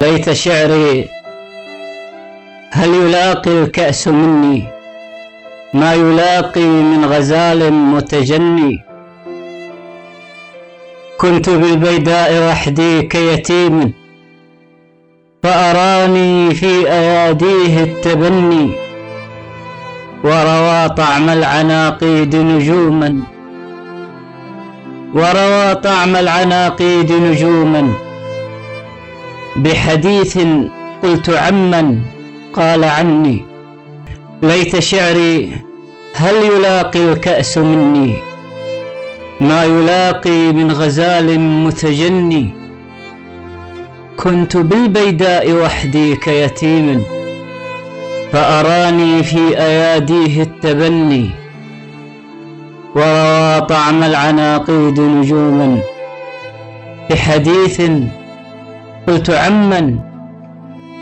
ليت شعري هل يلاقي الكأس مني؟ ما يلاقي من غزال متجني. كنت بالبيداء وحدي كيتيم فأراني في أياديه التبني وروى طعم العناقيد نجوما. وروى طعم العناقيد نجوما. بحديث قلت عمن قال عني ليت شعري هل يلاقي الكأس مني؟ ما يلاقي من غزال متجني. كنت بالبيداء وحدي كيتيم فأراني في أياديه التبني. وروى طعم العناقيد نجوما بحديث قلت عمن؟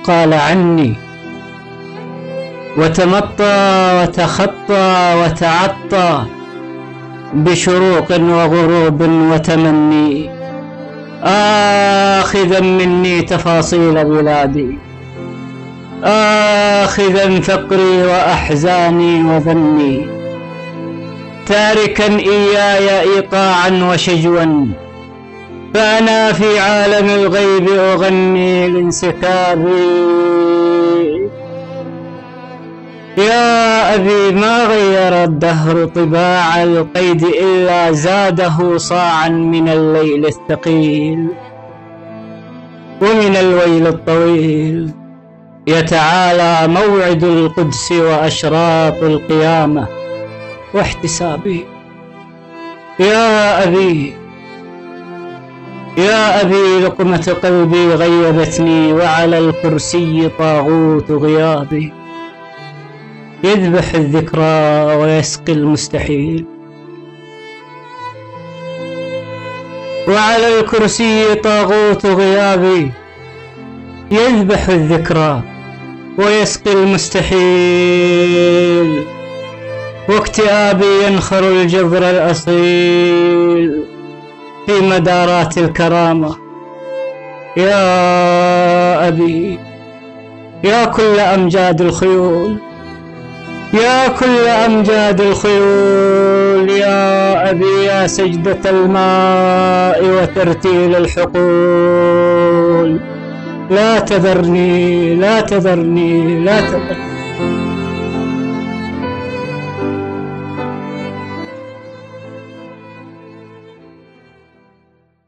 قال عني. وتمطى وتخطى وتعطى بشروق وغروب وتمني. آخذا مني تفاصيل بلادي آخذا فقري وأحزاني وظني. تاركا إياي إيقاعا وشجوا. فأنا في عالم الغيب أغني لانسكابي يا أبي ما غير الدهر طباع القيد إلا زاده صاعا من الليل الثقيل ومن الويل الطويل. يتعالى موعد القدس وأشراط القيامة واحتسابي يا أبي يا أبي لقمة قلبي غيبتني وعلى الكرسي طاغوت غيابي. يذبح الذكرى ويسقي المستحيل. وعلى الكرسي طاغوت غيابي. يذبح الذكرى ويسقي المستحيل. واكتئابي ينخر الجذر الأصيل. في مدارات الكرامة. يا أبي يا كل أمجاد الخيول يا كل أمجاد الخيول يا أبي يا سجدة الماء وترتيل الحقول. لا تذرني لا تذرني لا تذرني.